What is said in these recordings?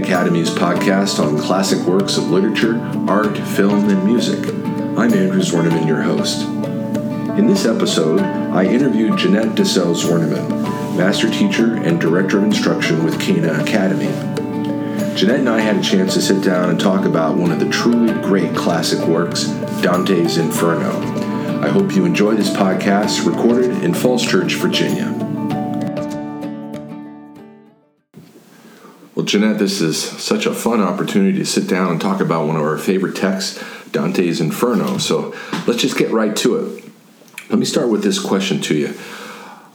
Academy's podcast on classic works of literature, art, film, and music. I'm Andrew Zwerneman, your host. In this episode, I interviewed Jeannette DeCelles Zwerneman, master teacher and director of instruction with Cana Academy. Jeannette and I had a chance to sit down and talk about one of the truly great classic works, Dante's Inferno. I hope you enjoy this podcast recorded in Falls Church, Virginia. Jeannette, this is such a fun opportunity to sit down and talk about one of our favorite texts, Dante's Inferno. So let's just get right to it. Let me start with this question to you.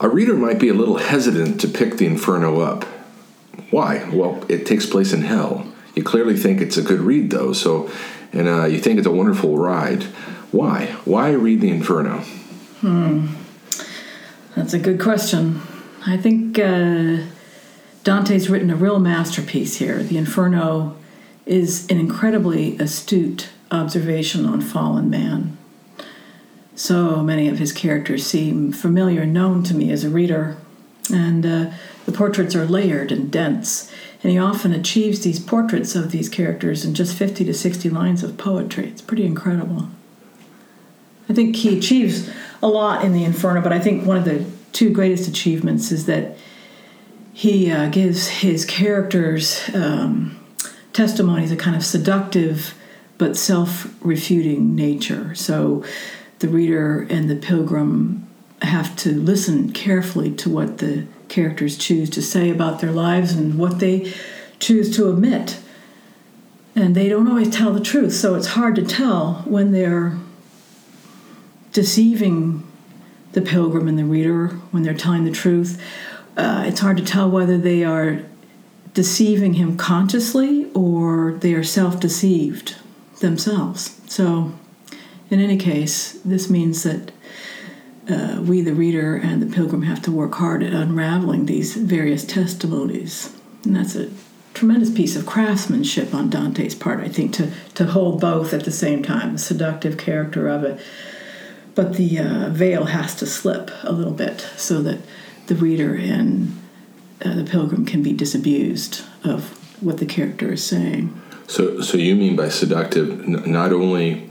A reader might be a little hesitant to pick the Inferno up. Why? Well, it takes place in hell. You clearly think it's a good read, though, so, and uh, you think it's a wonderful ride. Why? Why read the Inferno? Hmm. That's a good question. I think uh, Dante's written a real masterpiece here. The Inferno is an incredibly astute observation on fallen man. So many of his characters seem familiar and known to me as a reader, and uh, the portraits are layered and dense, and he often achieves these portraits of these characters in just 50 to 60 lines of poetry. It's pretty incredible. I think he achieves a lot in the Inferno, but I think one of the two greatest achievements is that he uh, gives his characters um, testimonies a kind of seductive but self refuting nature. So the reader and the pilgrim have to listen carefully to what the characters choose to say about their lives and what they choose to omit. And they don't always tell the truth, so it's hard to tell when they're deceiving the pilgrim and the reader, when they're telling the truth uh, it's hard to tell whether they are deceiving him consciously or they are self deceived themselves. So, in any case, this means that uh, we, the reader, and the pilgrim have to work hard at unraveling these various testimonies. And that's a tremendous piece of craftsmanship on Dante's part, I think, to, to hold both at the same time the seductive character of it. But the uh, veil has to slip a little bit so that the reader and uh, the pilgrim can be disabused of what the character is saying. So, so you mean by seductive n- not only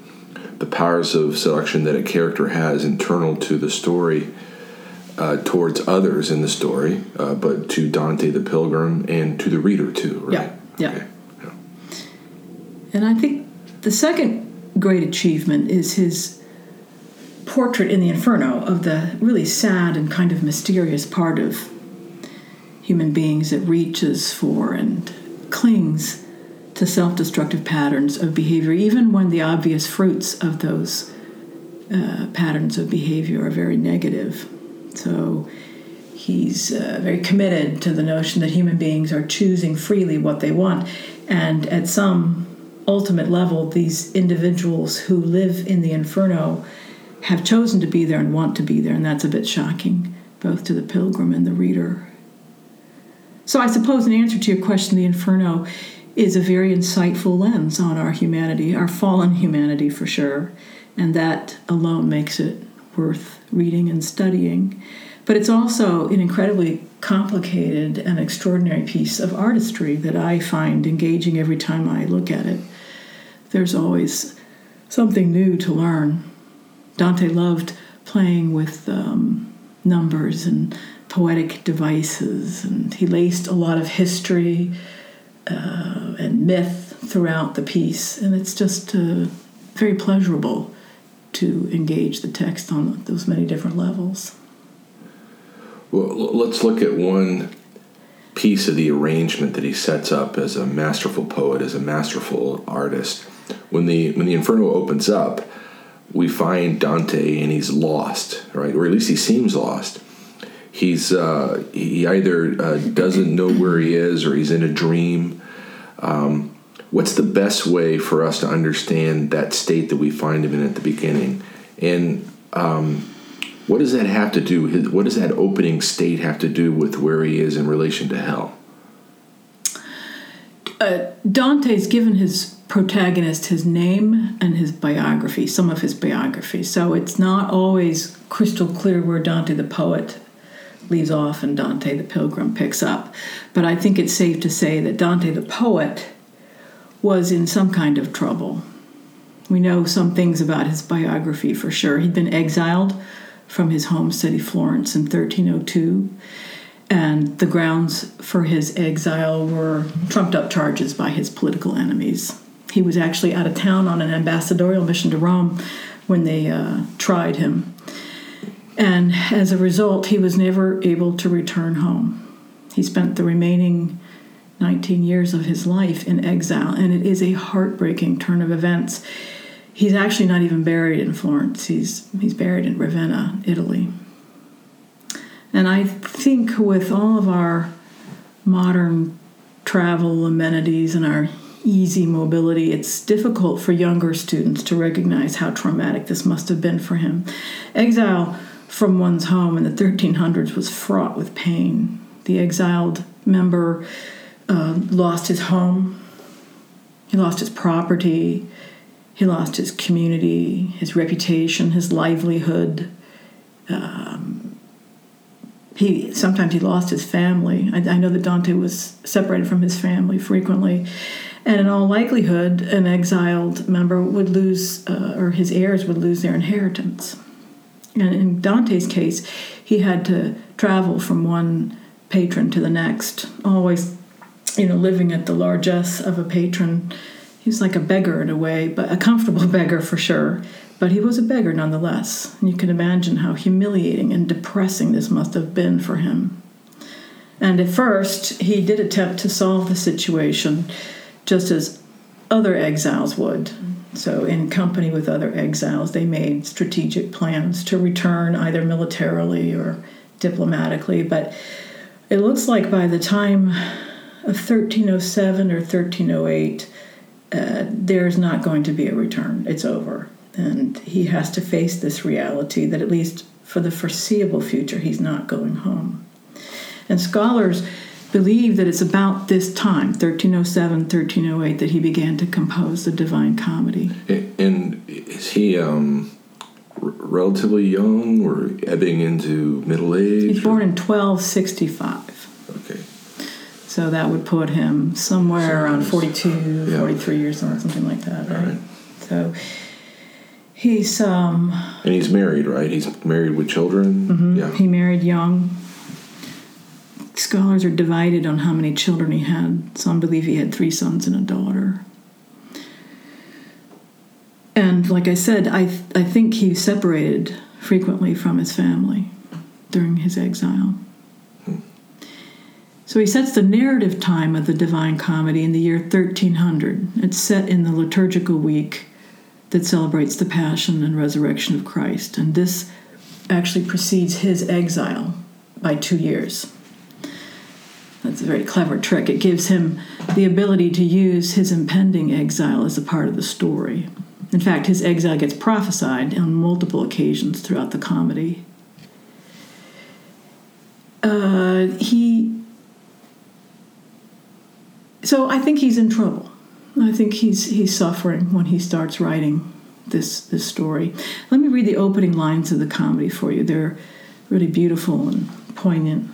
the powers of seduction that a character has internal to the story uh, towards others in the story, uh, but to Dante the pilgrim and to the reader too, right? Yeah, yeah. Okay. yeah. And I think the second great achievement is his portrait in the Inferno of the really sad and kind of mysterious part of human beings that reaches for and clings to self destructive patterns of behavior, even when the obvious fruits of those uh, patterns of behavior are very negative. So he's uh, very committed to the notion that human beings are choosing freely what they want. And at some ultimate level, these individuals who live in the inferno have chosen to be there and want to be there, and that's a bit shocking, both to the pilgrim and the reader. So, I suppose, in answer to your question, the Inferno is a very insightful lens on our humanity, our fallen humanity for sure, and that alone makes it worth reading and studying. But it's also an incredibly complicated and extraordinary piece of artistry that I find engaging every time I look at it. There's always something new to learn. Dante loved playing with um, numbers and poetic devices, and he laced a lot of history uh, and myth throughout the piece, and it's just uh, very pleasurable to engage the text on those many different levels. Well, let's look at one piece of the arrangement that he sets up as a masterful poet, as a masterful artist. When the when the Inferno opens up, we find Dante and he's lost, right? Or at least he seems lost. He's uh, he either uh, doesn't know where he is or he's in a dream. Um, what's the best way for us to understand that state that we find him in at the beginning? And um, what does that have to do? What does that opening state have to do with where he is in relation to hell? Uh, Dante's given his protagonist his name and his biography, some of his biography. So it's not always crystal clear where Dante the poet leaves off and Dante the Pilgrim picks up. But I think it's safe to say that Dante the poet was in some kind of trouble. We know some things about his biography for sure. He'd been exiled from his home city, Florence, in 1302, and the grounds for his exile were trumped up charges by his political enemies. He was actually out of town on an ambassadorial mission to Rome when they uh, tried him. And as a result, he was never able to return home. He spent the remaining 19 years of his life in exile, and it is a heartbreaking turn of events. He's actually not even buried in Florence, he's, he's buried in Ravenna, Italy. And I think with all of our modern travel amenities and our easy mobility, it's difficult for younger students to recognize how traumatic this must have been for him. Exile from one's home in the 1300s was fraught with pain. The exiled member uh, lost his home, he lost his property, he lost his community, his reputation, his livelihood. Um, he sometimes he lost his family. I, I know that Dante was separated from his family frequently, and in all likelihood, an exiled member would lose, uh, or his heirs would lose their inheritance. And in Dante's case, he had to travel from one patron to the next, always, you know, living at the largesse of a patron. He was like a beggar in a way, but a comfortable beggar for sure. But he was a beggar nonetheless. And you can imagine how humiliating and depressing this must have been for him. And at first, he did attempt to solve the situation just as other exiles would. So, in company with other exiles, they made strategic plans to return either militarily or diplomatically. But it looks like by the time of 1307 or 1308, uh, there's not going to be a return. It's over. And he has to face this reality that, at least for the foreseeable future, he's not going home. And scholars believe that it's about this time, 1307, 1308, that he began to compose the Divine Comedy. And is he um, relatively young or ebbing into middle age? He's born in 1265. Okay. So that would put him somewhere So around he's- 42, yeah. 43 years old, something like that, right? right. So he's um, And he's married, right? He's married with children? Yeah. he married young. Scholars are divided on how many children he had. Some believe he had three sons and a daughter. And like I said, I, I think he separated frequently from his family during his exile. So he sets the narrative time of the Divine Comedy in the year 1300. It's set in the liturgical week that celebrates the Passion and Resurrection of Christ. And this actually precedes his exile by two years. That's a very clever trick. It gives him the ability to use his impending exile as a part of the story. In fact, his exile gets prophesied on multiple occasions throughout the comedy. Uh, he. So I think he's in trouble. I think he's he's suffering when he starts writing this this story. Let me read the opening lines of the comedy for you. They're really beautiful and poignant.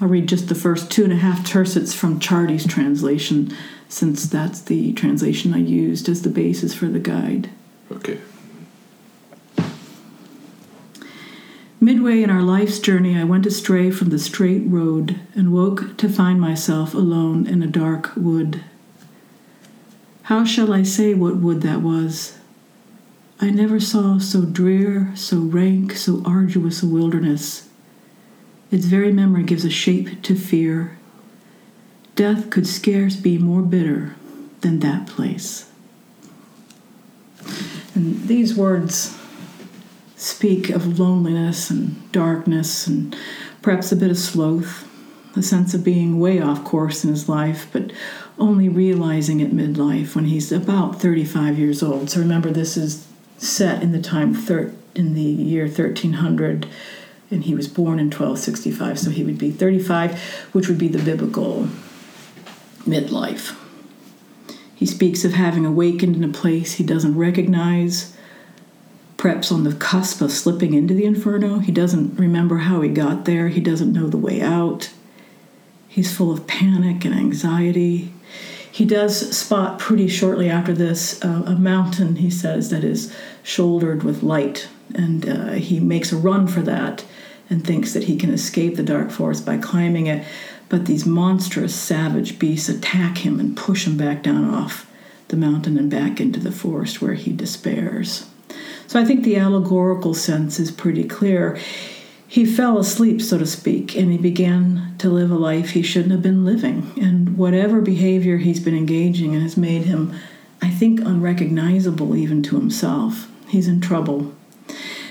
I'll read just the first two and a half tercets from Ciardi's translation, since that's the translation I used as the basis for the guide. Okay. Midway in our life's journey, I went astray from the straight road and woke to find myself alone in a dark wood. How shall I say what wood that was? I never saw so drear, so rank, so arduous a wilderness. Its very memory gives a shape to fear. Death could scarce be more bitter than that place. And these words speak of loneliness and darkness and perhaps a bit of sloth, a sense of being way off course in his life, but only realizing it midlife when he's about 35 years old. So remember, this is set in the time thir- in the year 1300, and he was born in 1265, so he would be 35, which would be the biblical midlife. He speaks of having awakened in a place he doesn't recognize, perhaps on the cusp of slipping into the inferno. He doesn't remember how he got there, he doesn't know the way out. He's full of panic and anxiety. He does spot pretty shortly after this uh, a mountain, he says, that is shouldered with light. And uh, he makes a run for that and thinks that he can escape the dark forest by climbing it. But these monstrous, savage beasts attack him and push him back down off the mountain and back into the forest where he despairs. So I think the allegorical sense is pretty clear. He fell asleep, so to speak, and he began to live a life he shouldn't have been living. And whatever behavior he's been engaging in has made him, I think, unrecognizable even to himself. He's in trouble.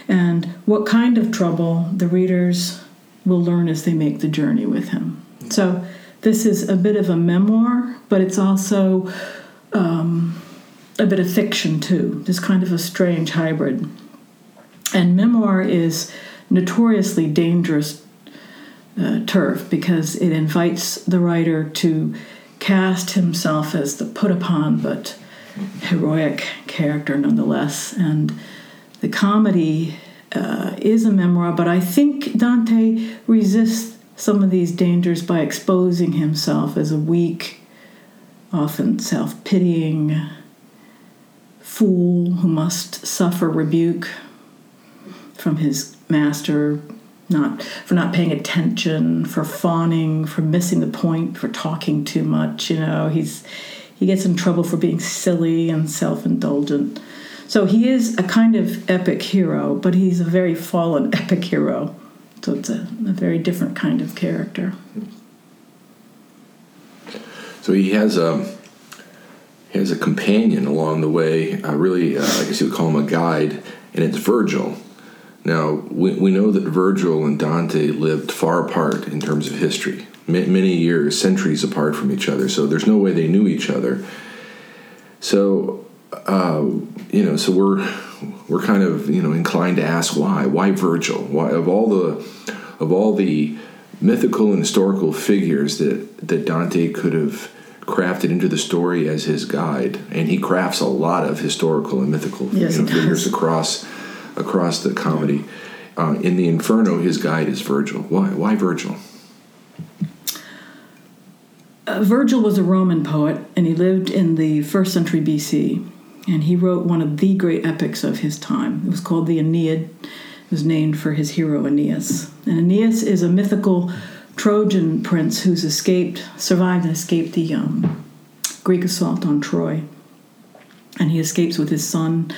And what kind of trouble the readers will learn as they make the journey with him. So, this is a bit of a memoir, but it's also um, a bit of fiction too. This kind of a strange hybrid. And memoir is notoriously dangerous uh, turf because it invites the writer to cast himself as the put upon but heroic character nonetheless. And the comedy uh, is a memoir, but I think Dante resists some of these dangers by exposing himself as a weak, often self pitying, fool who must suffer rebuke from his master not for not paying attention for fawning for missing the point for talking too much you know. He's he gets in trouble for being silly and self-indulgent so he is a kind of epic hero but he's a very fallen epic hero so it's a, a very different kind of character so he has a he has a companion along the way. Uh, really, uh, I guess you would call him a guide, and it's Virgil. Now we, we know that Virgil and Dante lived far apart in terms of history, many years, centuries apart from each other. So there's no way they knew each other. So uh, you know, so we're we're kind of you know inclined to ask why? Why Virgil? Why of all the of all the mythical and historical figures that that Dante could have crafted into the story as his guide, and he crafts a lot of historical and mythical yes, you know, figures across across the comedy. Uh, in the Inferno, his guide is Virgil. Why? Why Virgil? Uh, Virgil was a Roman poet, and he lived in the first century BC. And he wrote one of the great epics of his time. It was called the Aeneid. It was named for his hero Aeneas. And Aeneas is a mythical Trojan prince who's escaped, survived and escaped the um, Greek assault on Troy. And he escapes with his son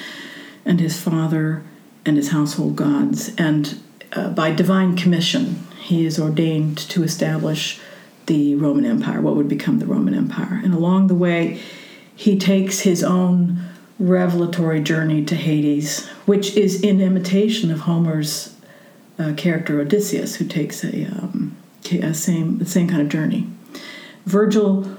and his father and his household gods. And uh, by divine commission, he is ordained to establish the Roman Empire, what would become the Roman Empire. And along the way, he takes his own revelatory journey to Hades, which is in imitation of Homer's uh, character Odysseus, who takes a um, a same the same kind of journey. Virgil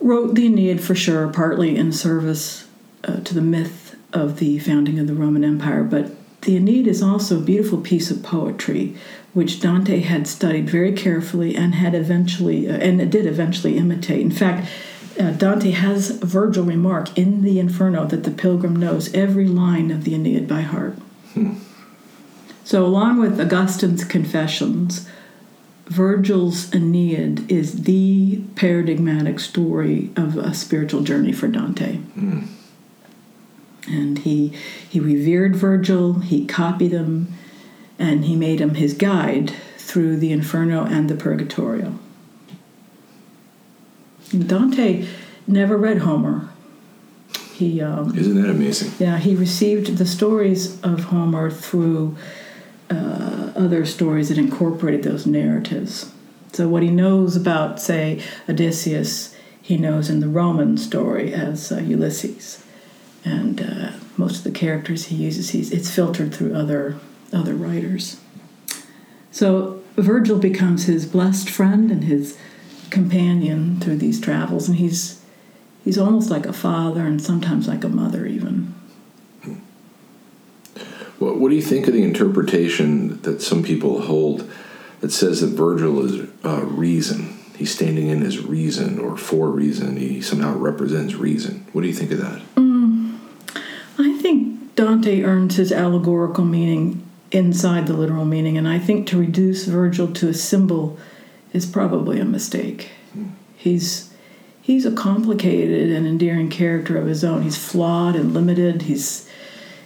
wrote the Aeneid for sure, partly in service uh, to the myth of the founding of the Roman Empire, but the Aeneid is also a beautiful piece of poetry, which Dante had studied very carefully and had eventually uh, and did eventually imitate. In fact. Uh, Dante has Virgil remark in the Inferno that the pilgrim knows every line of the Aeneid by heart. Hmm. So, along with Augustine's Confessions, Virgil's Aeneid is the paradigmatic story of a spiritual journey for Dante. Mm. And he he revered Virgil, he copied him, and he made him his guide through the Inferno and the Purgatorio. Dante never read Homer. He um, isn't that amazing? Yeah, he received the stories of Homer through uh, other stories that incorporated those narratives. So, what he knows about, say, Odysseus, he knows in the Roman story as uh, Ulysses. And uh, most of the characters he uses, he's, it's filtered through other, other writers. So, Virgil becomes his blessed friend and his companion through these travels, and he's, he's almost like a father and sometimes like a mother, even. What, what do you think of the interpretation that some people hold that says that Virgil is uh, reason? He's standing in his reason or for reason. He somehow represents reason. What do you think of that? Mm, I think Dante earns his allegorical meaning inside the literal meaning, and I think to reduce Virgil to a symbol is probably a mistake. He's he's a complicated and endearing character of his own. He's flawed and limited. He's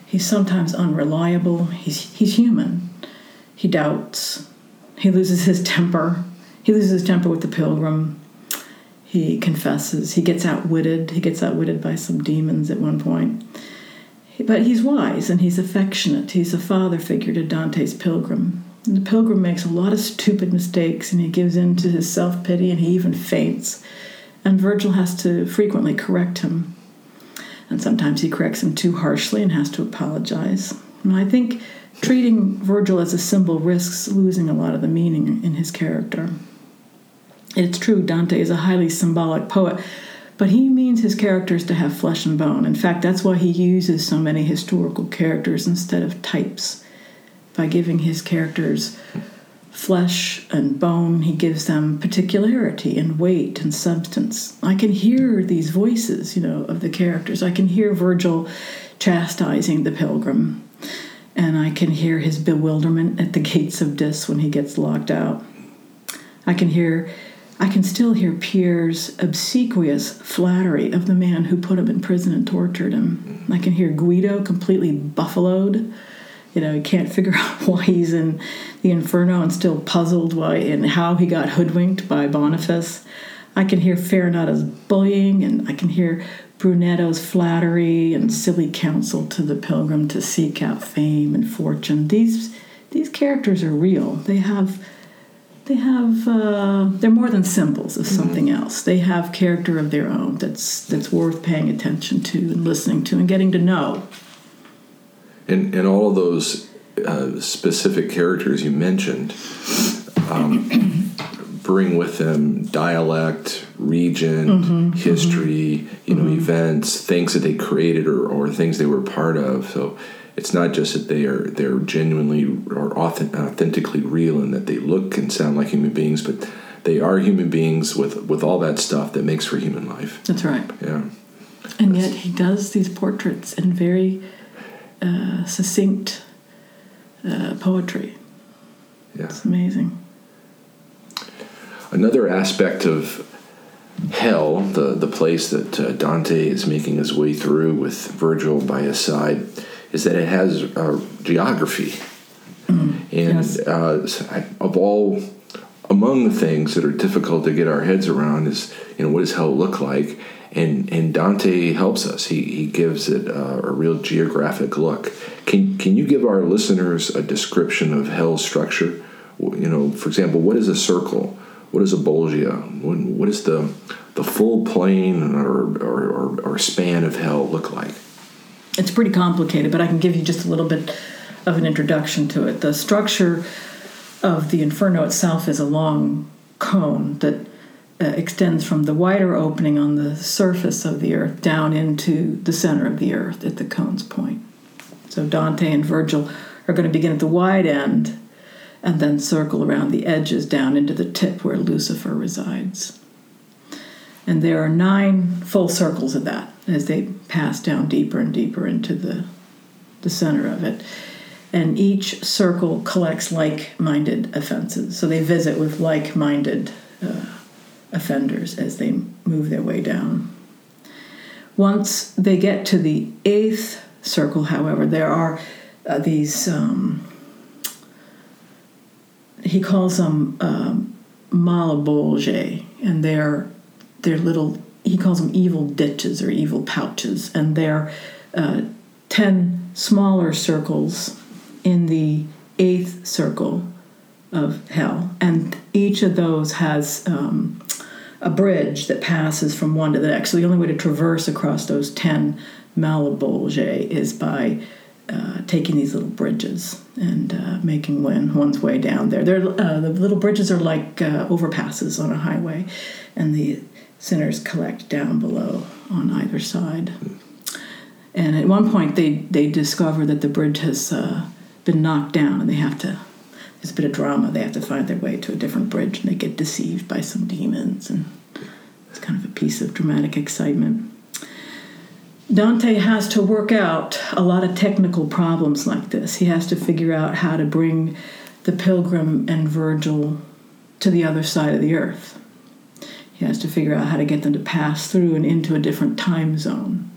he's sometimes unreliable. He's he's human. He doubts. He loses his temper. He loses his temper with the pilgrim. He confesses. He gets outwitted. He gets outwitted by some demons at one point. But he's wise and he's affectionate. He's a father figure to Dante's pilgrim. And the pilgrim makes a lot of stupid mistakes and he gives in to his self pity and he even faints. And Virgil has to frequently correct him. And sometimes he corrects him too harshly and has to apologize. And I think treating Virgil as a symbol risks losing a lot of the meaning in his character. It's true, Dante is a highly symbolic poet, but he means his characters to have flesh and bone. In fact, that's why he uses so many historical characters instead of types. By giving his characters flesh and bone, he gives them particularity and weight and substance. I can hear these voices, you know, of the characters. I can hear Virgil chastising the pilgrim, and I can hear his bewilderment at the gates of Dis when he gets locked out. I can hear I can still hear Pierre's obsequious flattery of the man who put him in prison and tortured him. I can hear Guido completely buffaloed. You know, he can't figure out why he's in the Inferno and still puzzled why and how he got hoodwinked by Boniface. I can hear Farinata's bullying, and I can hear Brunetto's flattery and silly counsel to the pilgrim to seek out fame and fortune. These these characters are real. They have they have uh, they're more than symbols of something mm-hmm. else. They have character of their own that's that's worth paying attention to and listening to and getting to know. And and all of those uh, specific characters you mentioned um, bring with them dialect, region, mm-hmm, history, mm-hmm. you know, mm-hmm. events, things that they created or, or things they were part of. So it's not just that they are they're genuinely or authentically real and that they look and sound like human beings, but they are human beings with with all that stuff that makes for human life. That's right. Yeah. And That's, yet he does these portraits in very uh, succinct uh, poetry. Yeah. It's amazing. Another aspect of hell, the the place that uh, Dante is making his way through with Virgil by his side is that it has uh, geography. Mm, and yes. uh, of all, among the things that are difficult to get our heads around is, you know, what does hell look like? And, and Dante helps us. He, he gives it uh, a real geographic look. Can, can you give our listeners a description of hell's structure? You know, for example, what is a circle? What is a bolgia? What, what is the, the full plane or, or, or, or span of hell look like? it's pretty complicated, but I can give you just a little bit of an introduction to it. The structure of the inferno itself is a long cone that uh, extends from the wider opening on the surface of the earth down into the center of the earth at the cone's point. So Dante and Virgil are going to begin at the wide end and then circle around the edges down into the tip where Lucifer resides. And there are nine full circles of that as they pass down deeper and deeper into the, the center of it. And each circle collects like minded offenses. So they visit with like minded uh, offenders as they move their way down. Once they get to the eighth circle, however, there are uh, these, um, he calls them um, malebolge, and they're, they're little he calls them evil ditches or evil pouches, and they're uh, 10 smaller circles in the eighth circle of hell. And each of those has um, a bridge that passes from one to the next. So the only way to traverse across those 10 Malebolge is by uh, taking these little bridges and uh, making one, one's way down there. Uh, the little bridges are like uh, overpasses on a highway, and the sinners collect down below on either side. And at one point, they, they discover that the bridge has uh, been knocked down and they have to, there's a bit of drama, they have to find their way to a different bridge and they get deceived by some demons. And it's kind of a piece of dramatic excitement. Dante has to work out a lot of technical problems like this. He has to figure out how to bring the pilgrim and Virgil to the other side of the earth. He has to figure out how to get them to pass through and into a different time zone.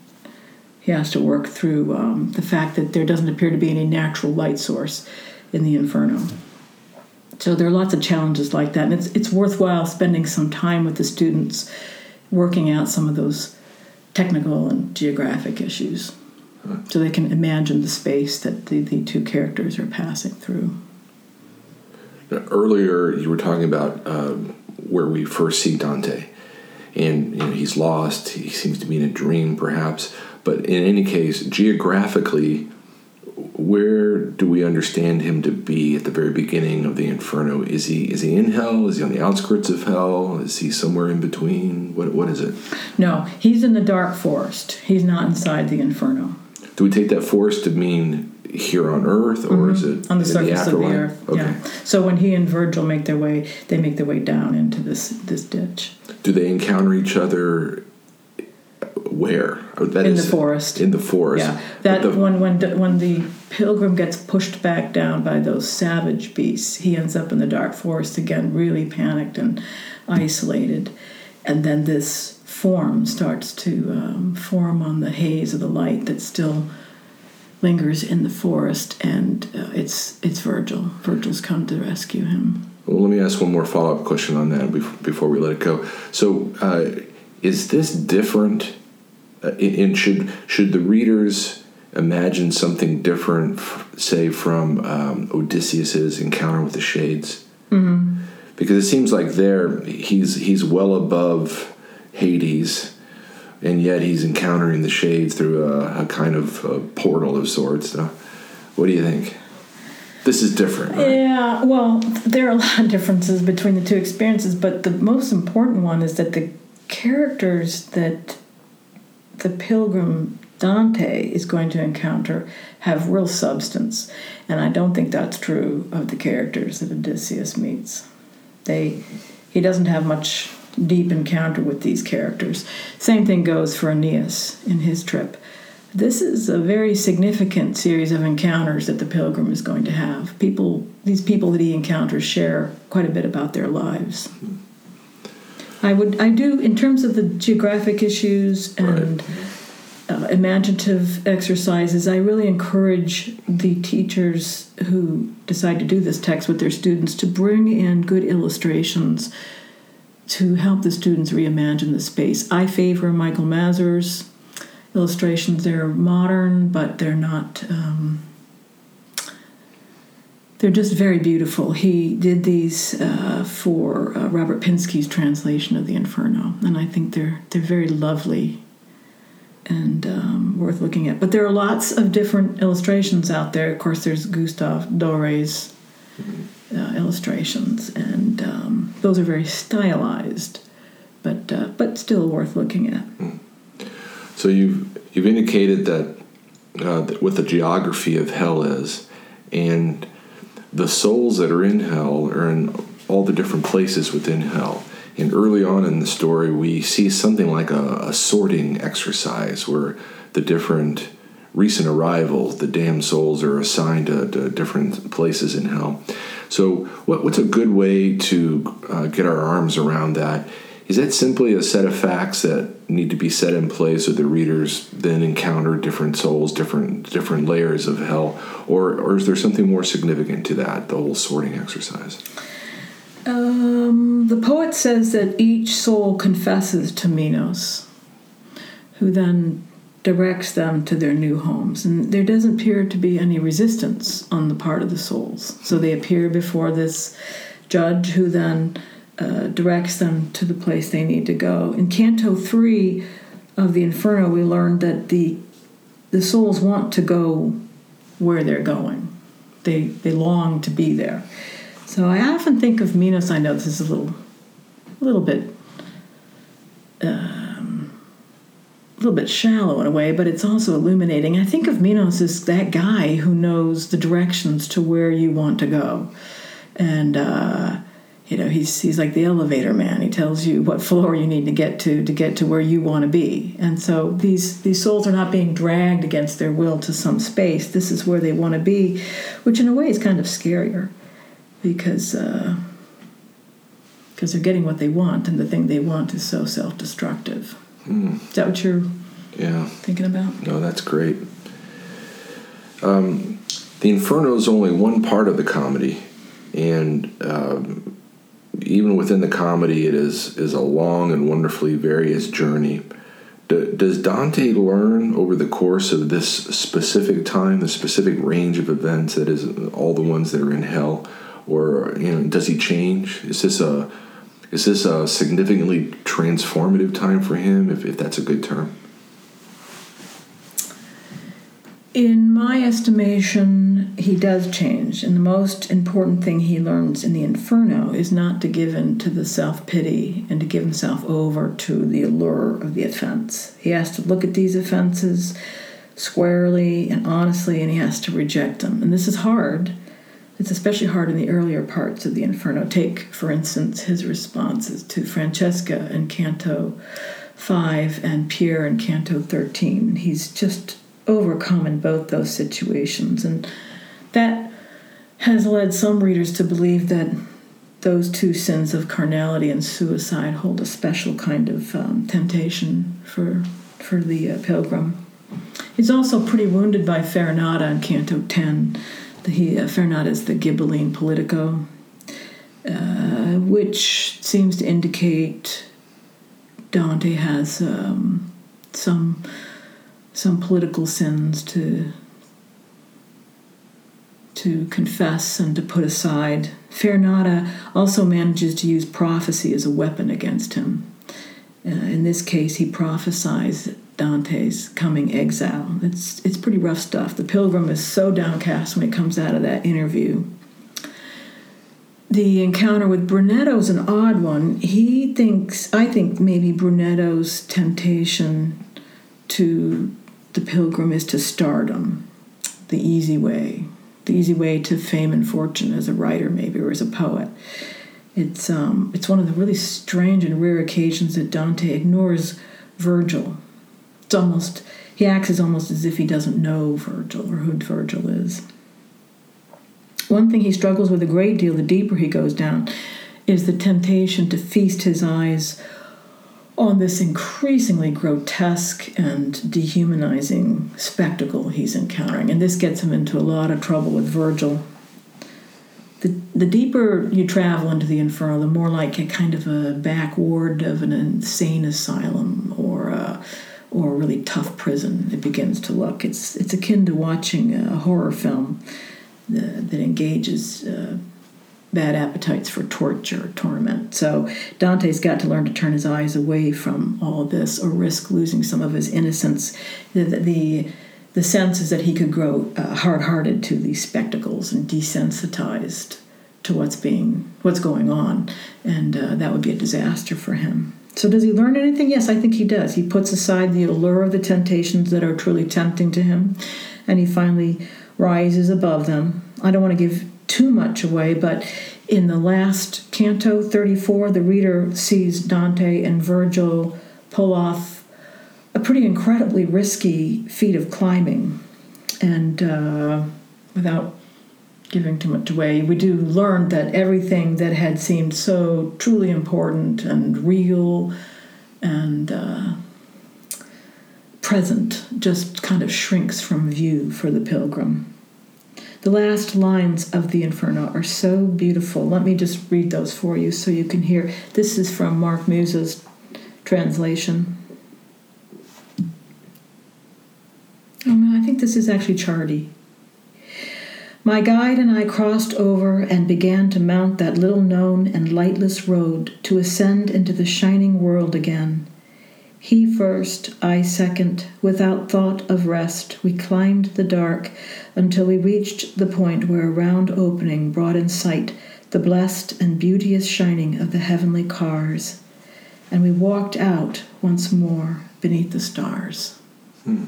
He has to work through um, the fact that there doesn't appear to be any natural light source in the inferno. So there are lots of challenges like that, and it's it's worthwhile spending some time with the students, working out some of those technical and geographic issues, so they can imagine the space that the, the two characters are passing through. Earlier, you were talking about um, where we first see Dante, and you know, he's lost. He seems to be in a dream, perhaps. But in any case, geographically, where do we understand him to be at the very beginning of the Inferno? Is he is he in hell? Is he on the outskirts of hell? Is he somewhere in between? What what is it? No, he's in the dark forest. He's not inside the Inferno. Do we take that forest to mean here on Earth, or mm-hmm. is it on the surface the of the earth? Okay. Yeah. So when he and Virgil make their way, they make their way down into this this ditch. Do they encounter each other? Where? That in is, the forest. In the forest. Yeah. That the, when when when the pilgrim gets pushed back down by those savage beasts, he ends up in the dark forest again, really panicked and isolated, and then this form starts to um, form on the haze of the light that still lingers in the forest, and uh, it's it's Virgil. Virgil's come to rescue him. Well, let me ask one more follow up question on that before we let it go. So, uh, is this different? Uh, and should should the readers imagine something different, say from um, Odysseus's encounter with the shades? Mm-hmm. Because it seems like there he's he's well above Hades and yet he's encountering the shades through a, a kind of a portal of sorts. So, what do you think? This is different. Right? Yeah, well, there are a lot of differences between the two experiences, but the most important one is that the characters that the pilgrim Dante is going to encounter have real substance, and I don't think that's true of the characters that Odysseus meets. They he doesn't have much deep encounter with these characters. Same thing goes for Aeneas in his trip. This is a very significant series of encounters that the pilgrim is going to have. People, these people that he encounters, share quite a bit about their lives. Hmm. I would, I do, in terms of the geographic issues and right. uh, imaginative exercises. I really encourage the teachers who decide to do this text with their students to bring in good illustrations to help the students reimagine the space. I favor Michael Mazur's illustrations. They're modern, but they're not. Um, they're just very beautiful. He did these uh, for uh, Robert Pinsky's translation of the Inferno, and I think they're they're very lovely and um, worth looking at. But there are lots of different illustrations out there. Of course, there's Gustave Dore's uh, illustrations, and um, those are very stylized, but uh, but still worth looking at. So you've you've indicated that, uh, what the geography of hell is, and the souls that are in hell are in all the different places within hell. And early on in the story, we see something like a, a sorting exercise where the different recent arrivals, the damned souls are assigned to, to different places in hell. So, what, what's a good way to uh, get our arms around that? Is that simply a set of facts that need to be set in place so the readers then encounter different souls, different different layers of hell, or or is there something more significant to that, the whole sorting exercise? Um, the poet says that each soul confesses to Minos, who then directs them to their new homes. And there doesn't appear to be any resistance on the part of the souls. So they appear before this judge who then uh, directs them to the place they need to go. In Canto 3 of the Inferno, we learned that the, the souls want to go where they're going, they, they long to be there. So I often think of Minos, I know this is a little, a little bit. Uh, a little bit shallow in a way, but it's also illuminating. I think of Minos as that guy who knows the directions to where you want to go. And uh, you know he's he's like the elevator man. He tells you what floor you need to get to to get to where you want to be. And so these these souls are not being dragged against their will to some space. This is where they want to be which in a way is kind of scarier because uh, because they're getting what they want and the thing they want is so self-destructive. Mm. is that what you're yeah. thinking about? No that's great. Um, the inferno is only one part of the comedy and um, even within the comedy, it is is a long and wonderfully various journey. D- does Dante learn over the course of this specific time, the specific range of events that is all the ones that are in hell, or you know, does he change? Is this a is this a significantly transformative time for him, if, if that's a good term? In my estimation, he does change, and the most important thing he learns in the Inferno is not to give in to the self pity and to give himself over to the allure of the offense. He has to look at these offenses squarely and honestly, and he has to reject them. And this is hard. It's especially hard in the earlier parts of the Inferno. Take, for instance, his responses to Francesca in Canto 5 and Pierre in Canto 13. He's just overcome in both those situations. And that has led some readers to believe that those two sins of carnality and suicide hold a special kind of um, temptation for, for the uh, pilgrim. He's also pretty wounded by Farinata in Canto 10. The, he, uh, Farinata is the Ghibelline Politico, uh, which seems to indicate Dante has um, some some political sins to to confess and to put aside. Farinata also manages to use prophecy as a weapon against him. Uh, in this case, he prophesies Dante's coming exile. It's it's pretty rough stuff. The pilgrim is so downcast when he comes out of that interview. The encounter with Brunetto is an odd one. He thinks, I think maybe Brunetto's temptation to the pilgrim is to stardom, the easy way, the easy way to fame and fortune as a writer, maybe, or as a poet. It's um, it's one of the really strange and rare occasions that Dante ignores Virgil. It's almost he acts as almost as if he doesn't know Virgil or who Virgil is. One thing he struggles with a great deal the deeper he goes down is the temptation to feast his eyes on this increasingly grotesque and dehumanizing spectacle he's encountering. And this gets him into a lot of trouble with Virgil. The, the deeper you travel into the Inferno, the more like a kind of a back ward of an insane asylum or a, or a really tough prison it begins to look. It's, it's akin to watching a horror film that, engages uh, bad appetites for torture, torment. So Dante's got to learn to turn his eyes away from all this or risk losing some of his innocence. The, the, the sense is that he could grow uh, hard-hearted to these spectacles and desensitized to what's being what's going on, and uh, that would be a disaster for him. So does he learn anything? Yes, I think he does. He puts aside the allure of the temptations that are truly tempting to him, and he finally rises above them. I don't want to give too much away, but in the last canto 34, the reader sees Dante and Virgil pull off a pretty incredibly risky feat of climbing. And uh, without giving too much away, we do learn that everything that had seemed so truly important and real and uh, present just kind of shrinks from view for the pilgrim. The last lines of the Inferno are so beautiful. Let me just read those for you so you can hear. This is from Mark Musa's translation. Oh no, I think this is actually Ciardi. My guide and I crossed over and began to mount that little known and lightless road to ascend into the shining world again. He first, I second, without thought of rest, we climbed the dark until we reached the point where a round opening brought in sight the blessed and beauteous shining of the heavenly cars, and we walked out once more beneath the stars. Hmm.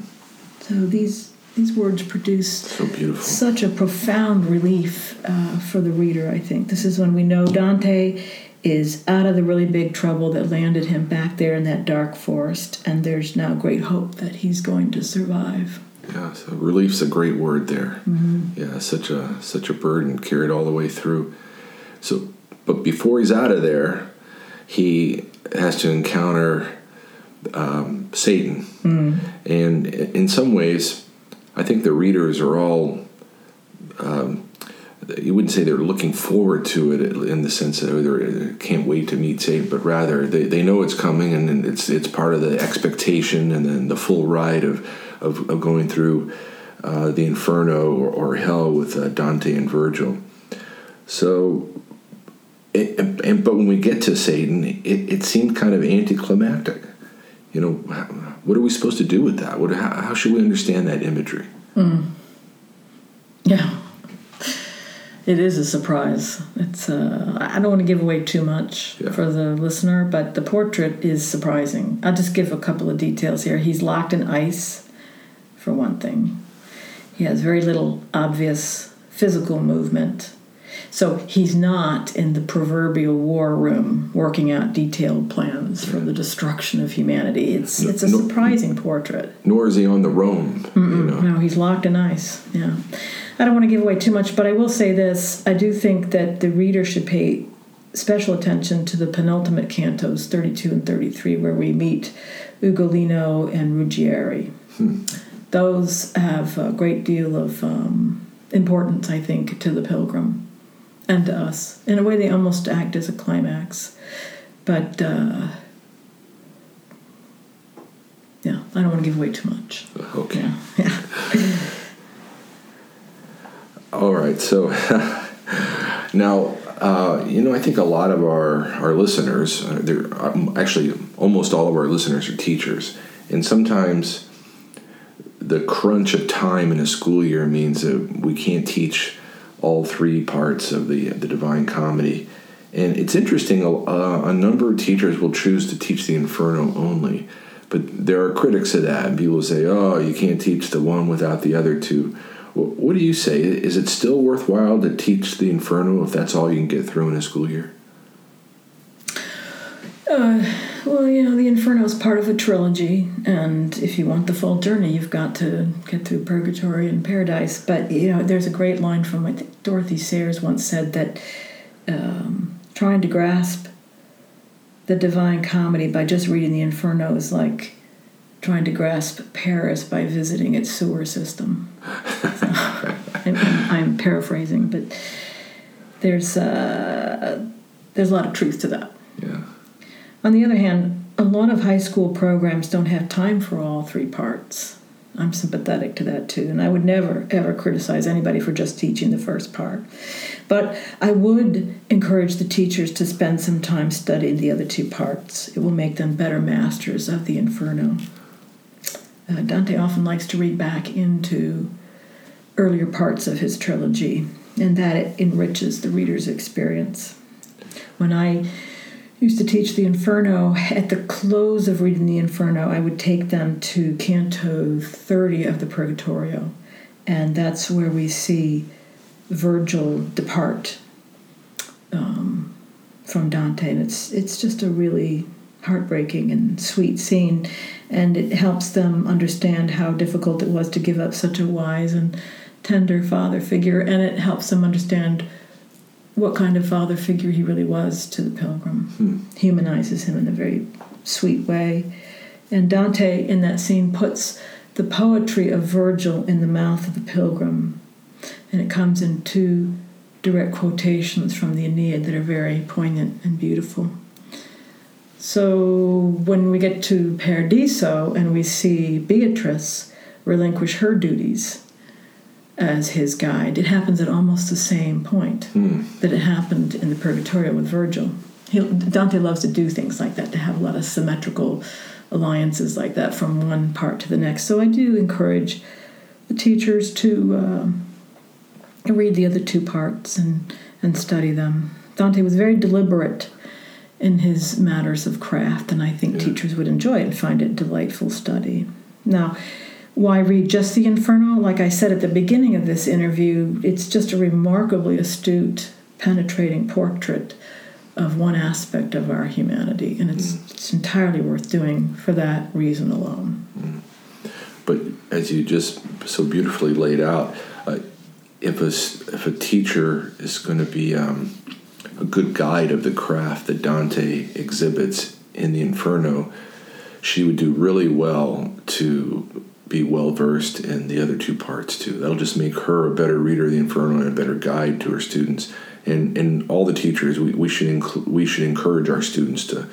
So these these words produce So such a profound relief uh, for the reader, I think. This is when we know Dante is out of the really big trouble that landed him back there in that dark forest, and there's now great hope that he's going to survive. Yeah, so relief's a great word there. Yeah, such a such a burden carried all the way through. So, but before he's out of there, he has to encounter um, Satan, and in some ways, I think the readers are all. Um, you wouldn't say they're looking forward to it in the sense that they can't wait to meet Satan, but rather they, they know it's coming and it's it's part of the expectation and then the full ride of of, of going through uh, the inferno or, or hell with uh, Dante and Virgil. So, it, and but when we get to Satan, it, it seemed kind of anticlimactic. You know, what are we supposed to do with that? What how, how should we understand that imagery? Yeah. It is a surprise. It's uh, I don't want to give away too much Yeah. for the listener, but the portrait is surprising. I'll just give a couple of details here. He's locked in ice, for one thing. He has very little obvious physical movement. So he's not in the proverbial war room working out detailed plans for the destruction of humanity. It's it's a No- surprising portrait. Nor is he on the roam. You know, No, he's locked in ice. Yeah. I don't want to give away too much, but I will say this. I do think that the reader should pay special attention to the penultimate cantos, 32 and 33, where we meet Ugolino and Ruggieri. Those have a great deal of um, importance, I think, to the pilgrim and to us. In a way, they almost act as a climax. But uh, yeah, I don't want to give away too much. okay. Yeah. Yeah. All right, so now uh, you know I think a lot of our our listeners, uh, they're um, actually almost all of our listeners are teachers, and sometimes the crunch of time in a school year means that we can't teach all three parts of the the Divine Comedy. And it's interesting. Uh, a number of teachers will choose to teach the Inferno only, but there are critics of that. And people say, "Oh, you can't teach the one without the other two. Wh- What do you say? Is it still worthwhile to teach the Inferno if that's all you can get through in a school year? Uh, well, you know, the Inferno is part of a trilogy, and if you want the full journey, you've got to get through Purgatory and Paradise. But you know, there's a great line from I think Dorothy Sayers once said that um, trying to grasp the Divine Comedy by just reading the Inferno is like trying to grasp Paris by visiting its sewer system. So, I'm, I'm paraphrasing, but there's uh, there's a lot of truth to that. Yeah. On the other hand, a lot of high school programs don't have time for all three parts. I'm sympathetic to that too, and I would never ever criticize anybody for just teaching the first part. But I would encourage the teachers to spend some time studying the other two parts. It will make them better masters of the Inferno. Uh, Dante often likes to read back into earlier parts of his trilogy, and that it enriches the reader's experience. When I used to teach the Inferno, at the close of reading the Inferno, I would take them to Canto 30 of the Purgatorio, and that's where we see Virgil depart um, from Dante, and it's it's just a really heartbreaking and sweet scene, and it helps them understand how difficult it was to give up such a wise and tender father figure, and it helps them understand what kind of father figure he really was to the pilgrim. Hmm. Humanizes him in a very sweet way. And Dante, in that scene, puts the poetry of Virgil in the mouth of the pilgrim. And it comes in two direct quotations from the Aeneid that are very poignant and beautiful. So when we get to Paradiso and we see Beatrice relinquish her duties as his guide, it happens at almost the same point that it happened in the Purgatorio with Virgil. He, Dante loves to do things like that, to have a lot of symmetrical alliances like that from one part to the next. So I do encourage the teachers to um read the other two parts and, and study them. Dante was very deliberate in his matters of craft, and I think teachers would enjoy it and find it delightful study. Now, why read just the Inferno? Like I said at the beginning of this interview, it's just a remarkably astute, penetrating portrait of one aspect of our humanity, and it's, mm. it's entirely worth doing for that reason alone. Mm. But as you just so beautifully laid out, uh, if a if a teacher is going to be um, a good guide of the craft that Dante exhibits in the Inferno, she would do really well to be well versed in the other two parts too. That'll just make her a better reader of the Inferno and a better guide to her students. And and all the teachers, we, we should we should encourage our students to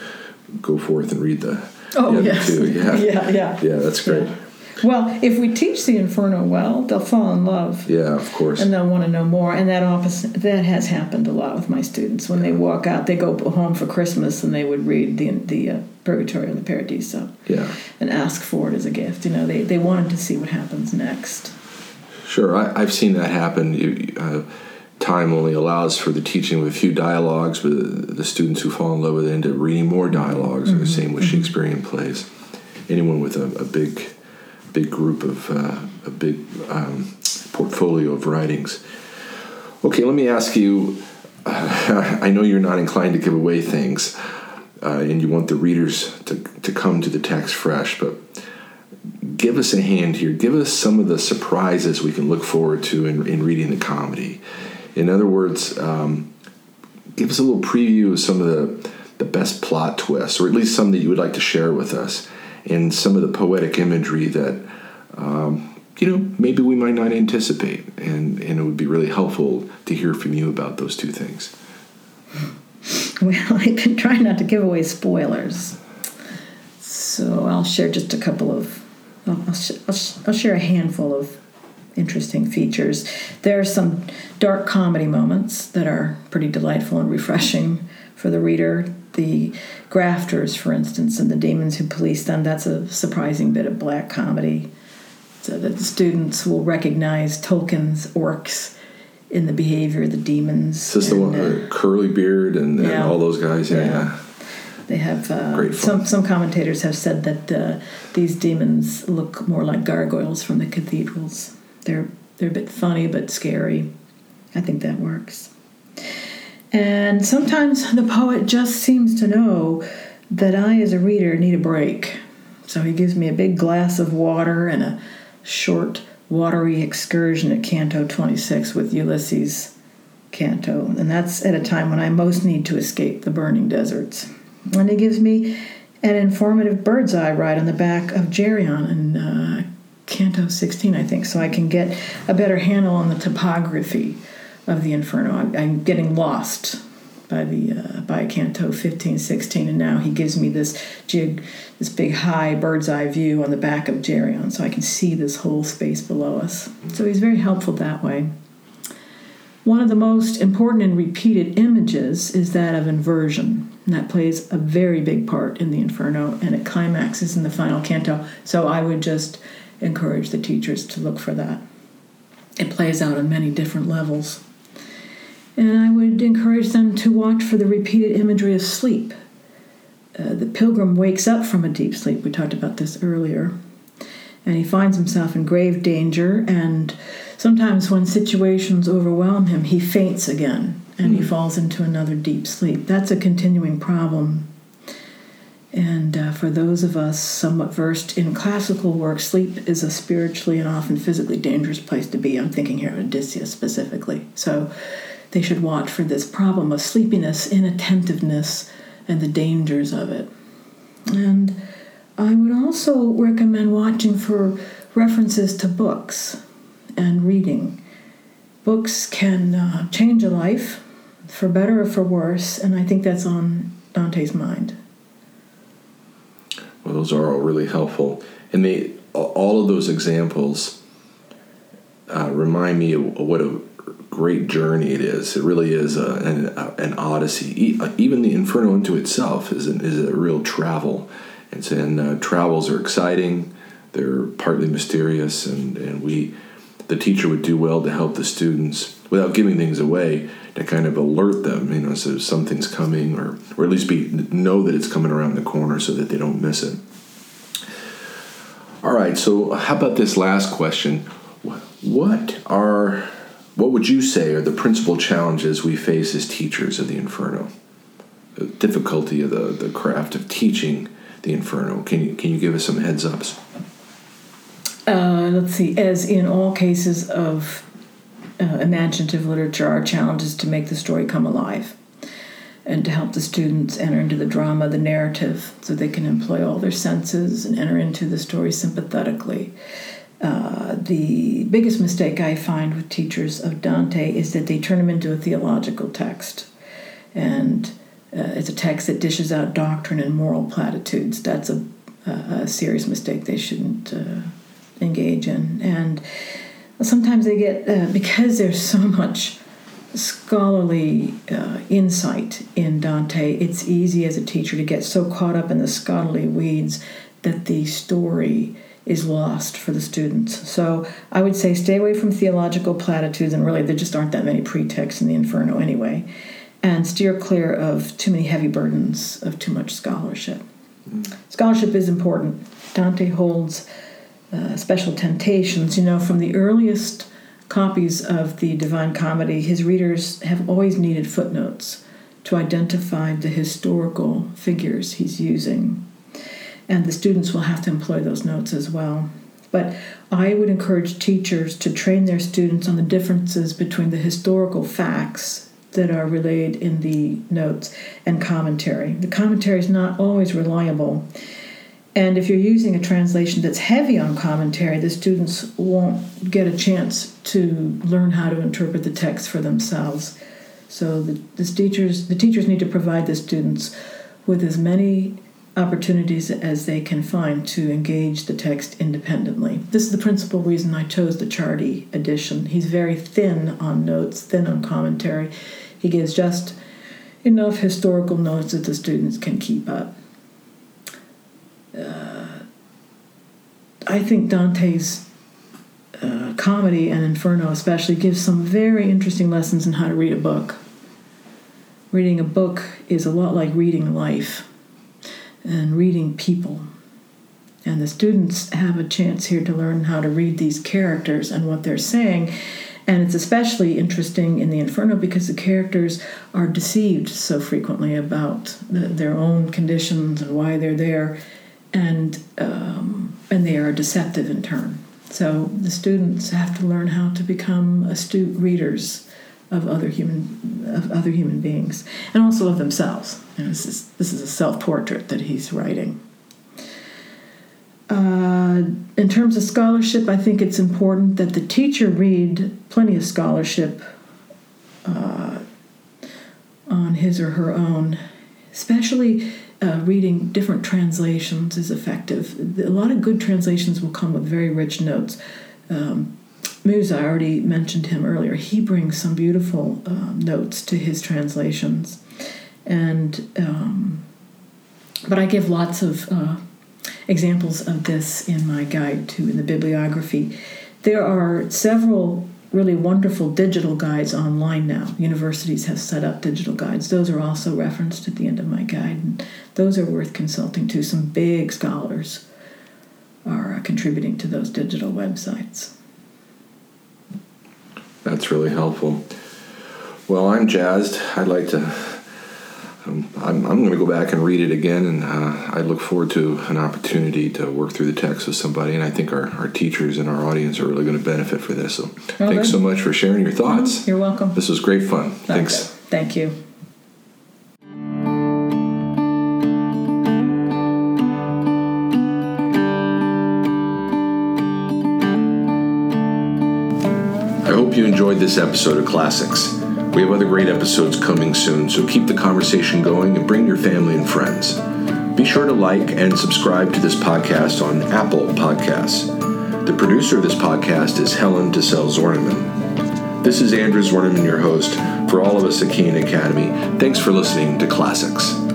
go forth and read the oh the yes. Yeah. yeah, yeah, yeah. That's great. Yeah. Well, if we teach the Inferno well, they'll fall in love. Yeah, of course. And they'll want to know more. And that office that has happened a lot with my students. When they walk out, they go home for Christmas and they would read the the uh, Purgatorio and the Paradiso. Yeah. And ask for it as a gift. You know, they they wanted to see what happens next. Sure, I, have seen that happen. Uh, time only allows for the teaching of a few dialogues, but the students who fall in love with it end up reading more dialogs. Mm-hmm. The same with mm-hmm. Shakespearean plays. Anyone with a, a big big group of uh, a big um, portfolio of writings. Okay, let me ask you. Uh, I know you're not inclined to give away things, uh, and you want the readers to to come to the text fresh, but give us a hand here. Give us some of the surprises we can look forward to in, in reading the comedy. In other words, um, give us a little preview of some of the, the best plot twists, or at least some that you would like to share with us and some of the poetic imagery that um, you know maybe we might not anticipate, and and it would be really helpful to hear from you about those two things. Well, I've been trying not to give away spoilers, so I'll share just a couple of. I'll, I'll, I'll, I'll share a handful of interesting features. There are some dark comedy moments that are pretty delightful and refreshing for the reader the grafters, for instance, and the demons who police them. That's a surprising bit of black comedy. So that the students will recognize Tolkien's orcs in the behavior of the demons. Is this and, the one, with uh, curly beard and, yeah, and, all those guys? Yeah. yeah. They have uh, some some commentators have said that uh, these demons look more like gargoyles from the cathedrals. They're they're a bit funny but scary. I think that works. And sometimes the poet just seems to know that I, as a reader, need a break. So he gives me a big glass of water and a short, watery excursion at Canto 26 with Ulysses' canto. And that's at a time when I most need to escape the burning deserts. And he gives me an informative bird's eye ride on the back of Geryon in uh, Canto 16, I think, so I can get a better handle on the topography of the Inferno. I'm, I'm getting lost by the uh, by Canto 15, 16, and now he gives me this jig, this big high bird's eye view on the back of Geryon, so I can see this whole space below us. So he's very helpful that way. One of the most important and repeated images is that of inversion, and that plays a very big part in the Inferno, and it climaxes in the final canto. So I would just encourage the teachers to look for that. It plays out on many different levels. And I would encourage them to watch for the repeated imagery of sleep. Uh, the pilgrim wakes up from a deep sleep. We talked about this earlier. And he finds himself in grave danger. And sometimes, when situations overwhelm him, he faints again and mm. he hmm. falls into another deep sleep. That's a continuing problem. And uh, for those of us somewhat versed in classical work, sleep is a spiritually and often physically dangerous place to be. I'm thinking here of Odysseus specifically. So they should watch for this problem of sleepiness, inattentiveness, and the dangers of it. And I would also recommend watching for references to books and reading. Books can uh, change a life for better or for worse, and I think that's on Dante's mind. Well, those are all really helpful, and they all of those examples uh, remind me of what a great journey it is. It really is a, an, a, an odyssey. Even the Inferno into itself is, an, is a real travel. It's, and uh, travels are exciting. They're partly mysterious, and, and we, the teacher would do well to help the students without giving things away to kind of alert them, you know, so something's coming, or or at least be know that it's coming around the corner so that they don't miss it. All right, so how about this last question? What are what would you say are the principal challenges we face as teachers of the Inferno? The difficulty of the, the craft of teaching the Inferno. Can you can you give us some heads ups? Uh, let's see. As in all cases of uh, imaginative literature, our challenge is to make the story come alive and to help the students enter into the drama, the narrative, so they can employ all their senses and enter into the story sympathetically. Uh, the biggest mistake I find with teachers of Dante is that they turn him into a theological text. And uh, it's a text that dishes out doctrine and moral platitudes. That's a, a serious mistake they shouldn't uh, engage in. And sometimes they get, uh, because there's so much scholarly uh, insight in Dante, it's easy as a teacher to get so caught up in the scholarly weeds that the story is lost for the students. So I would say stay away from theological platitudes, and really there just aren't that many pretexts in the Inferno anyway, and steer clear of too many heavy burdens of too much scholarship. Mm. Scholarship is important. Dante holds uh, special temptations. You know, from the earliest copies of the Divine Comedy, his readers have always needed footnotes to identify the historical figures he's using. And the students will have to employ those notes as well. But I would encourage teachers to train their students on the differences between the historical facts that are relayed in the notes and commentary. The commentary is not always reliable and if you're using a translation that's heavy on commentary, the students won't get a chance to learn how to interpret the text for themselves. So the, the teachers the teachers need to provide the students with as many opportunities as they can find to engage the text independently. This is the principal reason I chose the Ciardi edition. He's very thin on notes, thin on commentary. He gives just enough historical notes that the students can keep up uh, I think Dante's uh, comedy and Inferno, especially, gives some very interesting lessons in how to read a book. Reading a book is a lot like reading life and reading people. And the students have a chance here to learn how to read these characters and what they're saying. And it's especially interesting in the Inferno because the characters are deceived so frequently about the, their own conditions and why they're there and um, and they are deceptive in turn. So the students have to learn how to become astute readers of other human of other human beings and also of themselves. Know, this is this is a self portrait that he's writing. Uh, in terms of scholarship, I think it's important that the teacher read plenty of scholarship uh, on his or her own, especially uh, reading different translations is effective. A lot of good translations will come with very rich notes. Um, Musa, I already mentioned him earlier. He brings some beautiful um, notes to his translations, and um, but I give lots of uh, examples of this in my guide to in the bibliography. There are several really wonderful digital guides online now. Universities have set up digital guides. Those are also referenced at the end of my guide. And those are worth consulting to. Some big scholars are uh, contributing to those digital websites. That's really helpful. Well, I'm jazzed. I'd like to um, I'm, I'm going to go back and read it again, and uh, I look forward to an opportunity to work through the text with somebody. And I think our, our teachers and our audience are really going to benefit for this. So well, thanks good. so much for sharing your thoughts. You're welcome. This was great fun. Thanks. Thank you. You enjoyed this episode of Classics. We have other great episodes coming soon, so keep the conversation going and bring your family and friends. Be sure to like and subscribe to this podcast on Apple Podcasts. The producer of this podcast is Helen DeCelles Zwerneman. This is Andrew Zwerneman, your host. For all of us at Cana Academy, thanks for listening to Classics.